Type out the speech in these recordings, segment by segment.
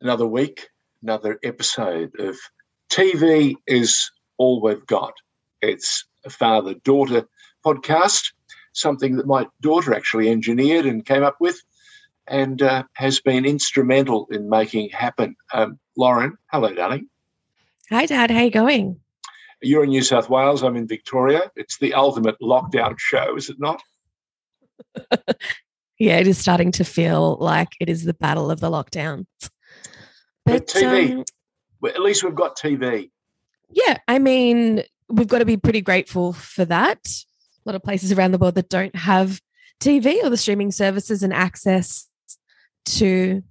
another week, another episode of TV is all we've got. It's a father daughter podcast, something that my daughter actually engineered and came up with and uh, has been instrumental in making happen. Um, Lauren, hello, darling. Hi, Dad. How you going? You're in New South Wales. I'm in Victoria. It's the ultimate lockdown show, is it not? yeah, it is starting to feel like it is the battle of the lockdowns. But, but TV, um, well, at least we've got TV. Yeah, I mean, we've got to be pretty grateful for that. A lot of places around the world that don't have TV or the streaming services and access to,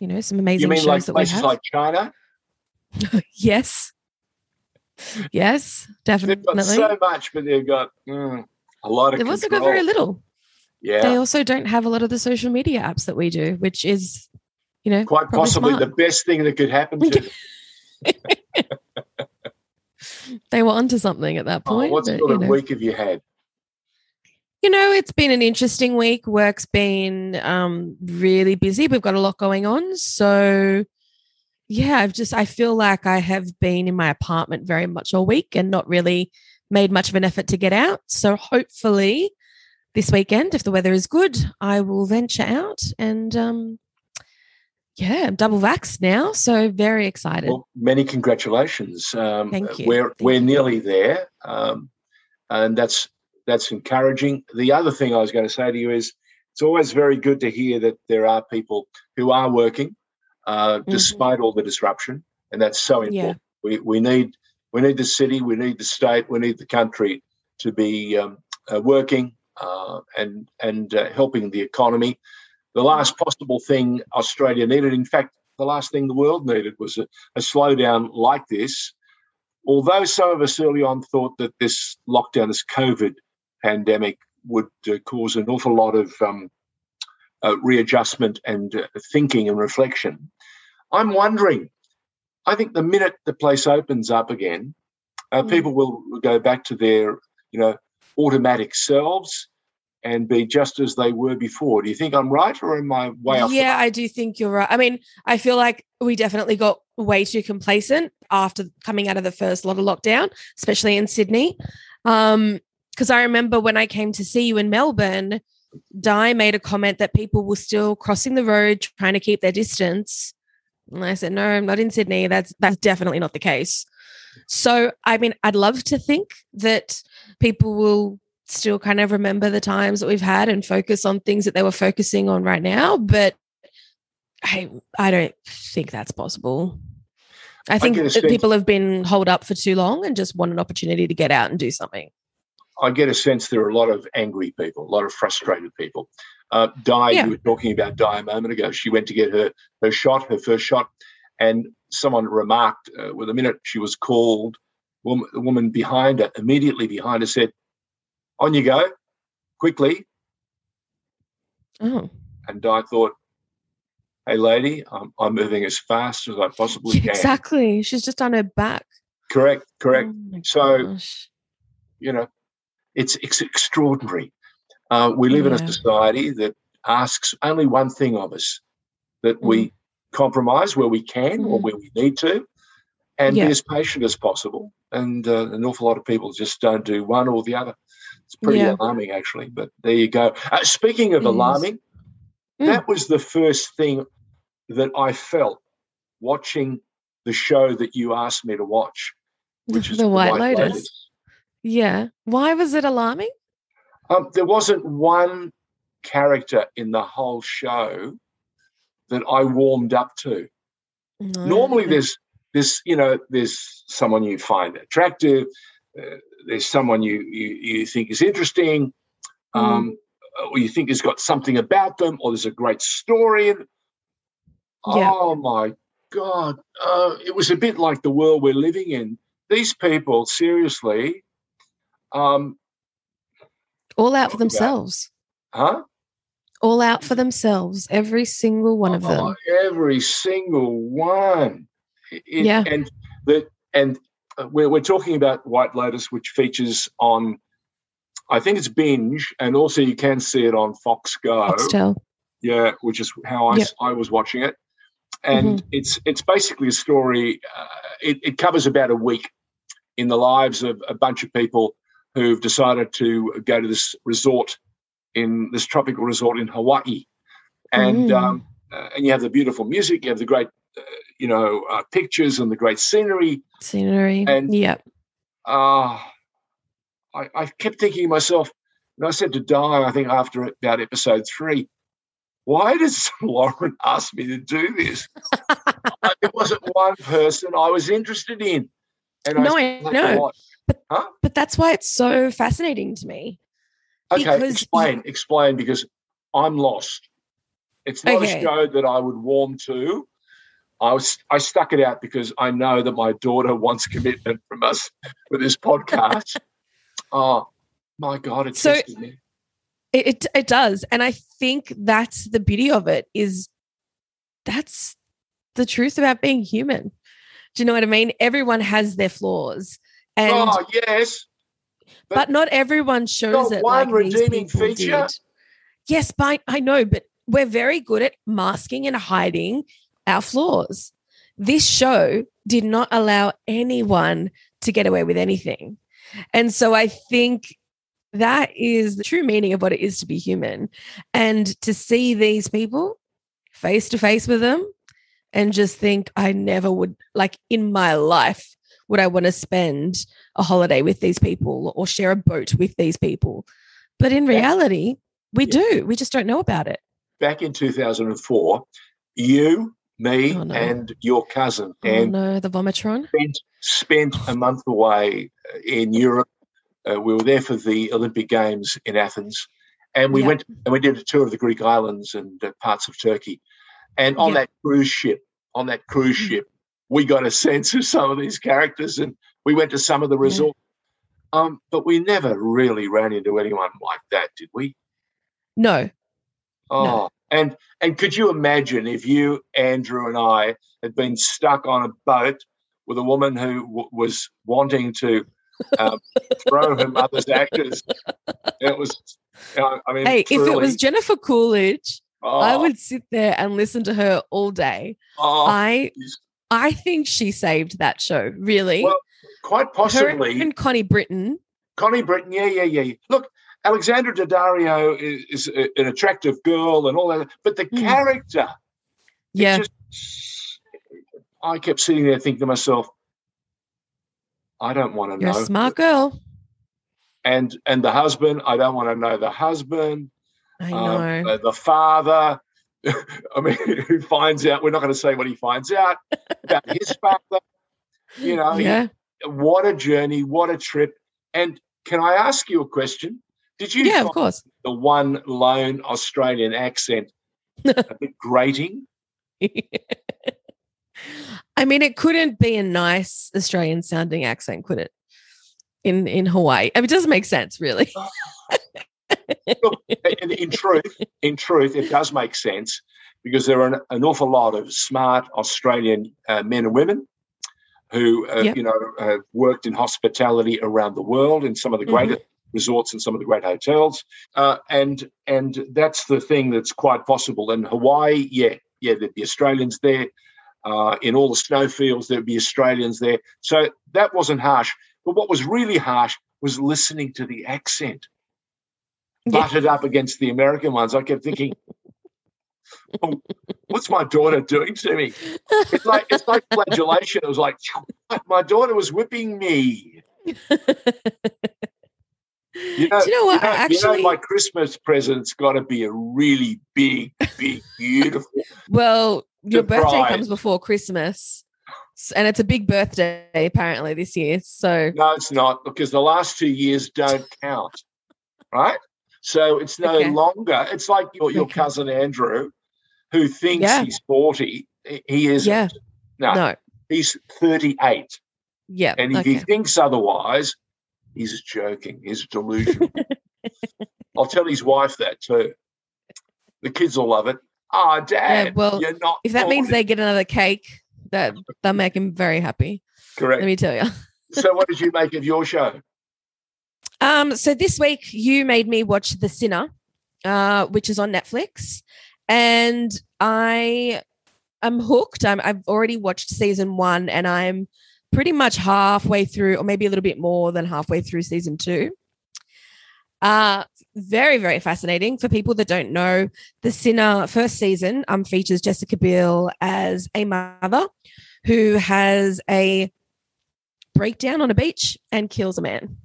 you know, some amazing you mean shows like that places we have. like China? yes. Yes, definitely. They've got so much, but they've got mm, a lot of. They've also got very little. Yeah. They also don't have a lot of the social media apps that we do, which is, you know, quite possibly smart. the best thing that could happen to. Them. they were onto something at that oh, point. what sort you of know. week have you had? You know, it's been an interesting week. Work's been um, really busy. We've got a lot going on. So, yeah, I've just, I feel like I have been in my apartment very much all week and not really made much of an effort to get out. So, hopefully, this weekend, if the weather is good, I will venture out and, um, yeah, I'm double vaxxed now. So, very excited. Well, many congratulations. Um, Thank you. We're Thank we're you. nearly there, um, and that's that's encouraging. The other thing I was going to say to you is, it's always very good to hear that there are people who are working uh, despite all the disruption, and that's so Mm-hmm. Yeah. important. We we need we need the city, we need the state, we need the country to be um, uh, working uh, and and uh, helping the economy. The last possible thing Australia needed, in fact, the last thing the world needed was a, a slowdown like this. Although some of us early on thought that this lockdown, this COVID pandemic, would uh, cause an awful lot of um, uh, readjustment and uh, thinking and reflection, I'm wondering. I think the minute the place opens up again, uh, Mm. people will go back to their, you know, automatic selves and be just as they were before. Do you think I'm right, or am I way off? yeah, I do think you're right. I mean, I feel like we definitely got way too complacent after coming out of the first lot of lockdown, especially in Sydney. Um, because I remember when I came to see you in Melbourne, Di made a comment that people were still crossing the road trying to keep their distance. And I said, No, I'm not in Sydney. That's that's definitely not the case. So I mean, I'd love to think that people will still kind of remember the times that we've had and focus on things that they were focusing on right now. But I I don't think that's possible. I think that people have been holed up for too long and just want an opportunity to get out and do something. I get a sense there are a lot of angry people, a lot of frustrated people. Uh, Di, Yeah. you were talking about Di a moment ago. She went to get her her shot, her first shot, and someone remarked, uh, well, the minute she was called, woman, the woman behind her, immediately behind her, said, "On you go, quickly." Oh, And Di thought, "Hey, lady, I'm, I'm moving as fast as I possibly can." exactly. She's just on her back. Correct, correct. Oh So- gosh. you know, it's, it's extraordinary. Uh, we live in a society that asks only one thing of us that we compromise where we can or Mm. where we need to and Yeah. be as patient as possible. And uh, an awful lot of people just don't do one or the other. It's pretty Yeah. alarming, actually. But there you go. Uh, speaking of alarming, Mm. that was the first thing that I felt watching the show that you asked me to watch, which is the White Lotus. Yeah. Why was it alarming? Um, there wasn't one character in the whole show that I warmed up to. No. Normally, there's there's you know there's someone you find attractive, there's someone you, you you think is interesting, um, or you think has got something about them, or there's a great story. And, Yeah. Oh my God! Uh, it was a bit like the world we're living in. These people, seriously, um, all out for talk about- themselves. huh? All out for themselves. Every single one of them. Oh, every single one. It- Yeah. And the and uh, we're we're talking about White Lotus, which features on, I think it's Binge, and also you can see it on Fox Go. Foxtel. Yeah, which is how I, s- I was watching it. and it's it's basically a story. Uh, it, it covers about a week in the lives of a bunch of people who've decided to go to this resort in this tropical resort in Hawaii, and Mm. um, uh, and you have the beautiful music, you have the great, uh, you know, uh, pictures and the great scenery. Scenery. And- yep. Uh, I, I kept thinking to myself, and I said to Di, I think after about episode three, why does Lauren ask me to do this? It wasn't one person I was interested in. And No, I, I know. "What?" But that's why it's so fascinating to me. Okay, explain, explain, because I'm lost. It's not Okay. a show that I would warm to. I was I stuck it out because I know that my daughter wants commitment from us with this podcast. oh my god, it So- me. It, it does, and I think that's the beauty of it. Is that's the truth about being human. Do you know what I mean? Everyone has their flaws, and oh yes, but, not everyone shows not it. one like redeeming feature. did. Yes, but I know, but we're very good at masking and hiding our flaws. This show did not allow anyone to get away with anything. And so I think that is the true meaning of what it is to be human. And to see these people face to face with them and just think, I never would, like in my life, would I want to spend a holiday with these people or share a boat with these people. But in reality, we do. We just don't know about it. Back in 2004, you, me, Oh, no. and your cousin Oh and no, the vomitron. spent, spent a month away uh, in Europe. Uh, we were there for the Olympic Games in Athens, and we Yeah. went and we did a tour of the Greek islands and uh, parts of Turkey. And on Yeah. that cruise ship, on that cruise Mm. ship, we got a sense of some of these characters, and we went to some of the Yeah. resorts. Um, but we never really ran into anyone like that, did we? No. Oh, No. And and could you imagine if you, Andrew, and I had been stuck on a boat with a woman who w- was wanting to um, throw her mother's actors? It was, uh, I mean, Hey, if it was Jennifer Coolidge, oh, I would sit there and listen to her all day. oh, I. I think she saved that show, really. Well, quite her possibly. and Connie Britton. Connie Britton, yeah, yeah, yeah. Look, Alexandra Daddario is, is an attractive girl and all that, but the Mm. character, Yeah. just- I kept sitting there thinking to myself, I don't want to You're know. a smart girl. and and the husband, I don't want to know the husband, I um, know. uh, the father. I mean, who finds out? We're not going to say what he finds out about his father. You know, yeah. what a journey, what a trip. And can I ask you a question? Did you Yeah, of course. the one lone Australian accent a bit grating? I mean, it couldn't be a nice Australian sounding accent, could it? In in Hawaii. I mean, it doesn't make sense, really. in, in truth, in truth, it does make sense because there are an, an awful lot of smart Australian uh, men and women who, uh, Yep. you know, have worked in hospitality around the world in some of the Mhm. greatest resorts and some of the great hotels, uh, and and that's the thing that's quite possible. In Hawaii, yeah, yeah, there'd be Australians there. Uh, in all the snowfields, there'd be Australians there. So that wasn't harsh. But what was really harsh was listening to the accent Yeah. butted up against the American ones. I kept thinking, oh, "What's my daughter doing to me?" It's like it's like flagellation. It was like my daughter was whipping me. You know, Do you know what? you know, I you know actually, my Christmas present's got to be a really big, big, beautiful. well, your birthday comes before Christmas, and it's a big birthday apparently this year. So No, it's not because the last two years don't count, right? So it's no Okay. longer. It's like your, your Okay. cousin Andrew, who thinks Yeah. he's forty. He is. yeah, No, no, he's thirty-eight. yeah, And if he thinks otherwise, he's joking. He's delusional. I'll tell his wife that too. The kids will love it. Ah, Dad, well, you're not. If that means 40." they get another cake, that they'll make him very happy. correct. Let me tell you. so, what did you make of your show? Um, so this week you made me watch The Sinner, uh, which is on Netflix, and I I'm hooked. I'm I've already watched season one, and I'm pretty much halfway through, or maybe a little bit more than halfway through season two. Uh, very, very fascinating. For people that don't know, the Sinner first season um, features Jessica Biel as a mother who has a breakdown on a beach and kills a man.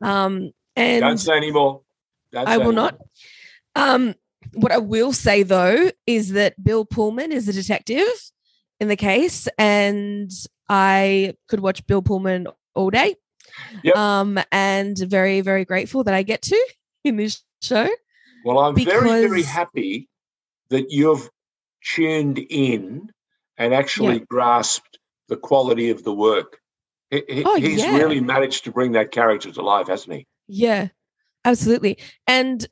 Um, and Don't say anymore. Don't I will anymore. not. Um, what I will say though is that Bill Pullman is the detective in the case, and I could watch Bill Pullman all day. Yep. Um, and very, very grateful that I get to in this show. Well, I'm very, very happy that you've tuned in and actually Yeah. grasped the quality of the work. He- he- Oh, he's yeah. really managed to bring that character to life, hasn't he? Yeah, absolutely. And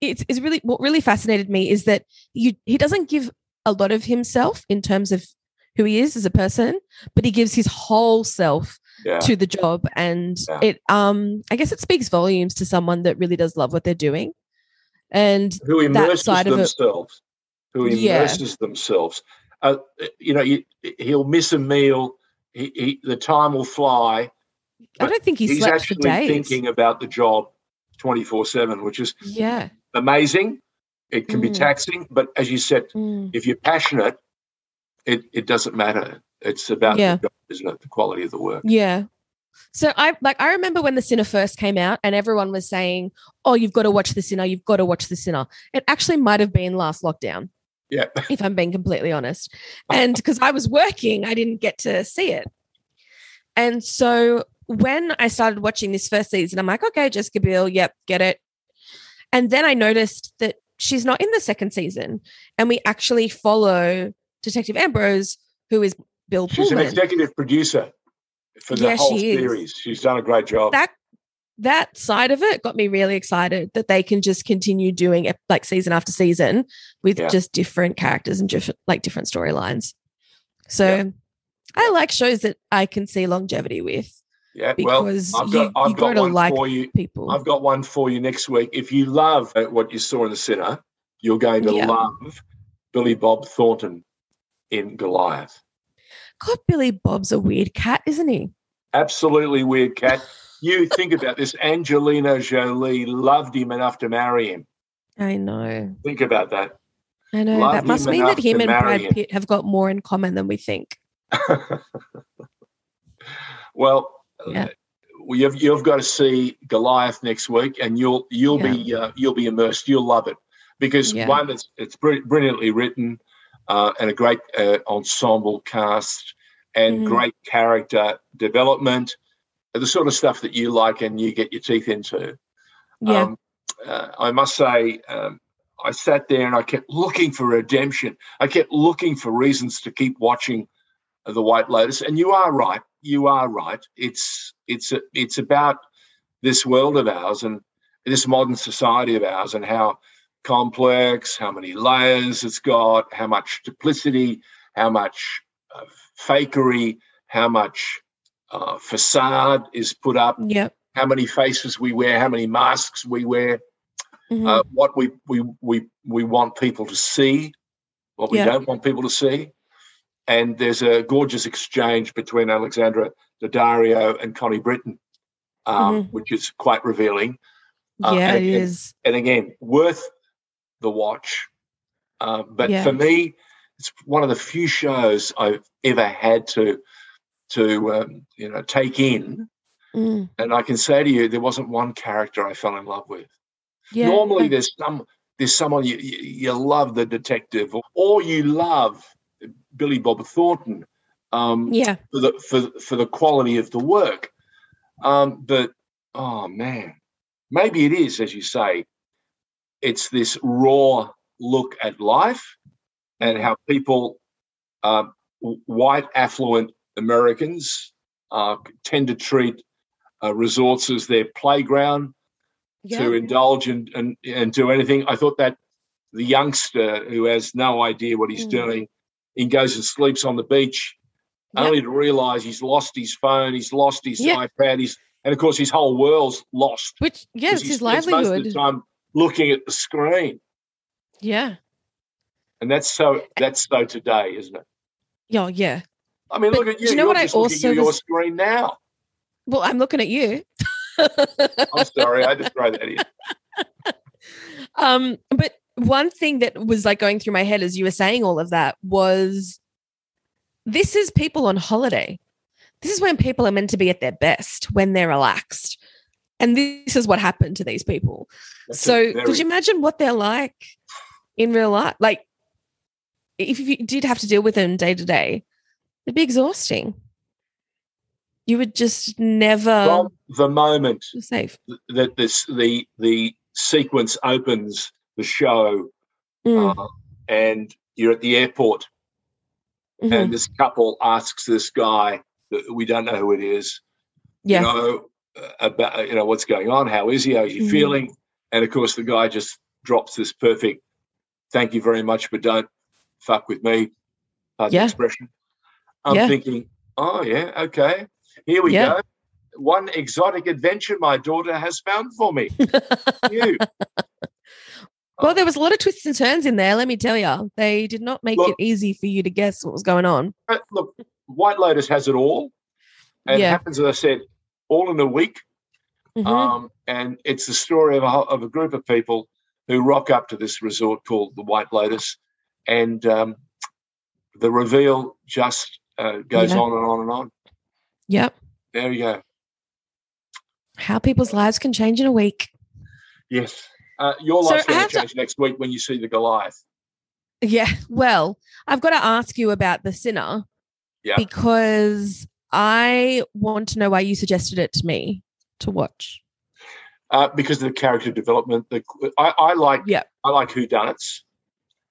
it's, it's really what really fascinated me is that you he doesn't give a lot of himself in terms of who he is as a person, but he gives his whole self Yeah. to the job and Yeah. it um i guess it speaks volumes to someone that really does love what they're doing and Who immerses side of it- themselves. Who Yeah. immerses themselves. Uh, you know, you, he'll miss a meal. He, he, the time will fly. i don't think he he's actually thinking about the job 24 7, which is yeah amazing. It can be Mm. taxing, but as you said, Mm. if you're passionate, it, it doesn't matter. It's about Yeah. the job, isn't it? The quality of the work. yeah so i like i remember when the sinner first came out and everyone was saying oh you've got to watch the sinner you've got to watch the sinner it actually might have been last lockdown Yeah. if i'm being completely honest and because i was working i didn't get to see it and so when i started watching this first season i'm like okay jessica biel yep get it and then i noticed that she's not in the second season and we actually follow detective ambrose who is bill She's an executive producer for the Yeah, whole she is. series. She's done a great job. that that side of it got me really excited that they can just continue doing it like season after season with Yeah. just different characters and different like different storylines. So Yeah. I like shows that I can see longevity with yeah. Well, because I've you, got, I've you got one like for you. people. I've got one for you next week. If you love uh, what you saw in The Sinner, you're going to Yeah. love Billy Bob Thornton in Goliath. God, Billy Bob's a weird cat, isn't he? Absolutely weird cat. You think about this. Angelina Jolie loved him enough to marry him. I know. Think about that. I know. Loved that must mean that him and Brad him. Pitt have got more in common than we think. well, Yeah. you've you've got to see Goliath next week, and you'll you'll be uh, you'll be immersed. You'll love it because Yeah. one, it's it's bri- brilliantly written, uh, and a great uh, ensemble cast, and Mhm. great character development, the sort of stuff that you like and you get your teeth into. Yeah. Um, uh, I must say, um, I sat there and I kept looking for redemption. I kept looking for reasons to keep watching the White Lotus. And you are right. You are right. It's it's a, it's about this world of ours and this modern society of ours and how complex, how many layers it's got, how much duplicity, how much uh, fakery, how much uh, facade is put up Yep. how many faces we wear, how many masks we wear, Mhm. uh, what we, we we we want people to see, what we Yeah. don't want people to see. And there's a gorgeous exchange between Alexandra Daddario and Connie Britton, um, Mhm. which is quite revealing. uh, yeah, and it is. And again, worth the watch. Uh, but Yeah. for me, it's one of the few shows I've ever had to to um, you know take in Mm. and I can say to you, there wasn't one character I fell in love with. Yeah. Normally, there's some there's someone you, you you love the detective, or, or you love Billy Bob Thornton um, yeah. for the for for the quality of the work. Um, but oh man, maybe it is as you say. It's this raw look at life and how people, w- white affluent Americans, uh, tend to treat uh, resorts as their playground Yeah. to indulge and, and and do anything. I thought that the youngster who has no idea what he's Mm. doing, he goes and sleeps on the beach, Yep. only to realise he's lost his phone, he's lost his Yeah. iPad, he's and of course his whole world's lost. Which yes, his spends Most of livelihood. the time looking at the screen. Yeah. And that's so that's so today, isn't it? Yeah, yeah. I mean, But look at you. do you know You're what I just also your screen now. Well, I'm looking at you. I'm sorry, I to throw that in. um, but one thing that was like going through my head as you were saying all of that was this is people on holiday. This is when people are meant to be at their best, when they're relaxed. And this is what happened to these people. That's so very- could you imagine what they're like in real life? Like if you did have to deal with them day to day, it'd be exhausting. You would just never from the moment safe. that this the the sequence opens the show Mm, uh, and you're at the airport mhm. and this couple asks this guy that we don't know who it is yeah. you know about you know what's going on how is he how's he Mhm. feeling and of course the guy just drops this perfect thank you very much but don't fuck with me pardon Yeah. expression i'm Yeah. thinking oh yeah okay here we Yeah. go one exotic adventure my daughter has found for me you Well, there was a lot of twists and turns in there. Let me tell you, they did not make Look- it easy for you to guess what was going on. Look, White Lotus has it all. And Yeah. it happens, as I said, all in a week. Mhm. Um, and it's the story of a, of a group of people who rock up to this resort called the White Lotus. And um, the reveal just uh, goes Yeah. on and on and on. yep. There you go. How people's lives can change in a week. Yes. Uh, your So life's going to- change next week when you see the Goliath. Yeah. Well, I've got to ask you about The Sinner Yeah. because I want to know why you suggested it to me to watch. Uh, because of the character development. The, I, I like Yeah. I like whodunits.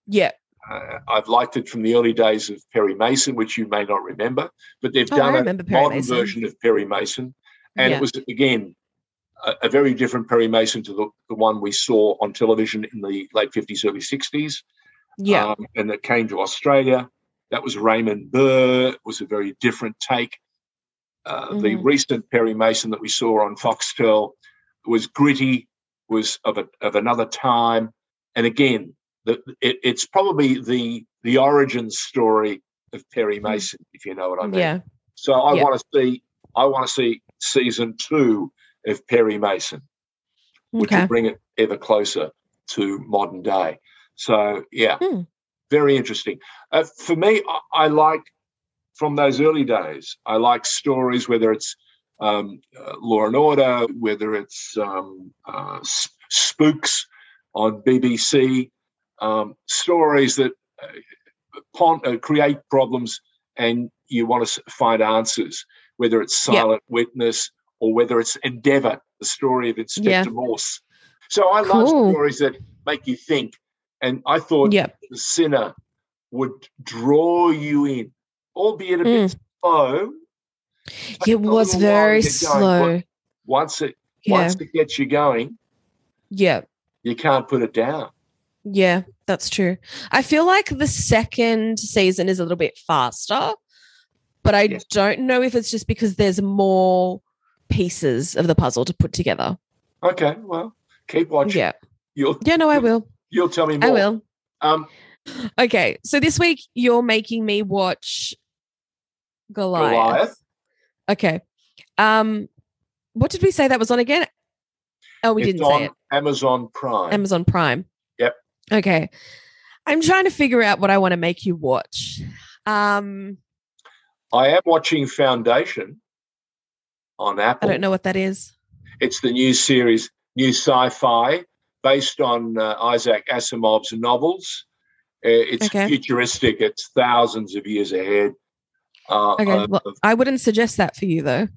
Yeah. Uh, I've liked it from the early days of Perry Mason, which you may not remember, but they've Oh, done a modern Mason. version of Perry Mason, and Yeah. it was again a, a very different Perry Mason to the, the one we saw on television in the late fifties, early sixties. Yeah. um, and that came to Australia. That was Raymond Burr. It was a very different take. Uh, The Mhm. recent Perry Mason that we saw on Foxtel was gritty, was of a, of another time, and again, the, it, it's probably the the origin story of Perry Mason, if you know what I mean. Mm. yeah. So I Yeah. want to see I want to see season two of Perry Mason which Okay. will bring it ever closer to modern day. So, yeah, Hmm. very interesting. Uh, for me, I, I like from those early days, I like stories, whether it's um, uh, Law and Order, whether it's um, uh, Spooks on BBC, um, stories that uh, pon- uh, create problems and you want to find answers, whether it's Yep. Silent Witness or whether it's Endeavour, the story of Inspector Yeah. Morse. So I love stories that make you think. And I thought Yeah. The Sinner would draw you in, albeit a bit slow. It was little while to very slow. Once it Yeah. once it gets you going, Yeah. you can't put it down. Yeah, that's true. I feel like the second season is a little bit faster, but I Yes. don't know if it's just because there's more pieces of the puzzle to put together. Okay, well, keep watching. Yeah. You'll Yeah, no, I will. you'll tell me more. I will. Um, Okay. So this week you're making me watch Goliath. Goliath. Okay. Um what did we say that was on again? Oh, we it's didn't say it. Amazon Prime. Amazon Prime. Yep. Okay. I'm trying to figure out what I want to make you watch. Um, I am watching Foundation on Apple. I don't know what that is. It's the new series, new sci-fi based on uh, Isaac Asimov's novels. Uh, it's Okay. futuristic. It's thousands of years ahead. Uh, Okay. of- Well, I wouldn't suggest that for you though.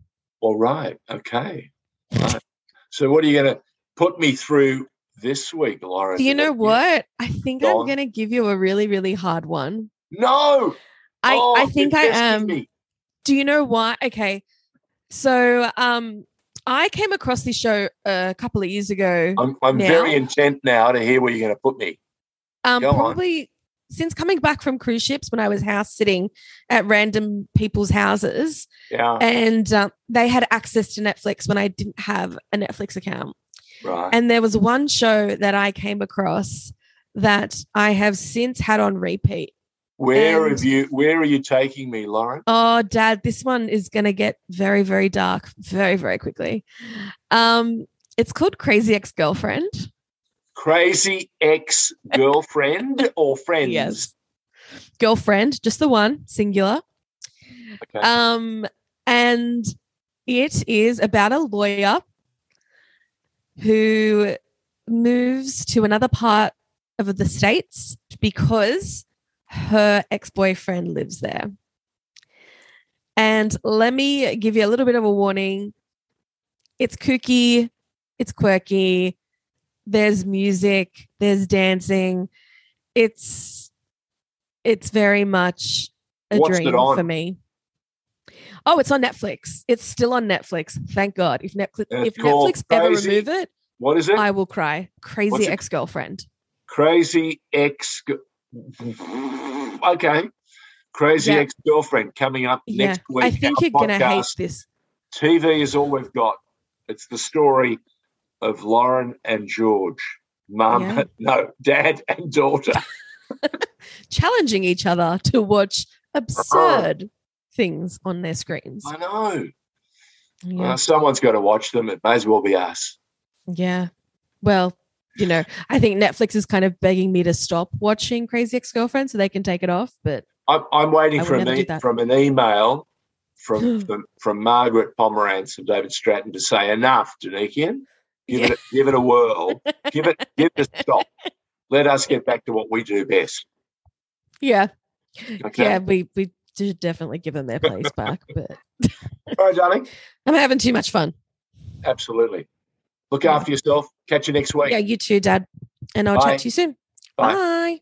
all right. Okay. Right. So, what are you going to put me through this week, Laura? Do you know what? I think Go I'm going to give you a really, really hard one. No. I, Oh, I think I am. me. Do you know why? Okay. So um I came across this show a couple of years ago. I'm, I'm very intent now to hear where you're going to put me. Um, go on. Since coming back from cruise ships when I was house sitting at random people's houses, Yeah. and um, they had access to Netflix when I didn't have a Netflix account. Right. And there was one show that I came across that I have since had on repeat. Where And- have you? Where are you taking me, Lauren? Oh, Dad, this one is going to get very, very dark very, very quickly. Um, it's called Crazy Ex Girlfriend. Crazy ex girlfriend or friends? Yes, girlfriend, just the one, singular. Okay. Um, and it is about a lawyer who moves to another part of the states because her ex-boyfriend lives there. And let me give you a little bit of a warning. It's kooky, it's quirky, there's music, there's dancing. It's it's very much a What's dream for me. Oh, it's on Netflix. It's still on Netflix. Thank God. If Netflix if Netflix ever Crazy- remove it, what is it? I will cry. Crazy it- ex-girlfriend. Crazy ex. Okay. Crazy Yeah. ex girlfriend coming up Yeah. next week. I think you're gonna hate this. TV is all we've got. It's the story of Lauren and George, mum, Yeah. no, dad and daughter. Challenging each other to watch absurd things on their screens. I know. Yeah. Uh, someone's got to watch them. It may as well be us. Yeah. Well, you know, I think Netflix is kind of begging me to stop watching Crazy Ex Girlfriend so they can take it off. But I'm, I'm waiting for, an e- from an email from, from from Margaret Pomeranz and David Stratton to say enough, Danikian. Give Yeah. it give it a whirl. give it give it a stop. Let us get back to what we do best. yeah, Okay. yeah, we we should definitely give them their place back. But All right, darling. I'm having too much fun. Absolutely. Look Yeah. after yourself. Catch you next week. Yeah, you too, Dad. And I'll Bye. chat to you soon. Bye. Bye.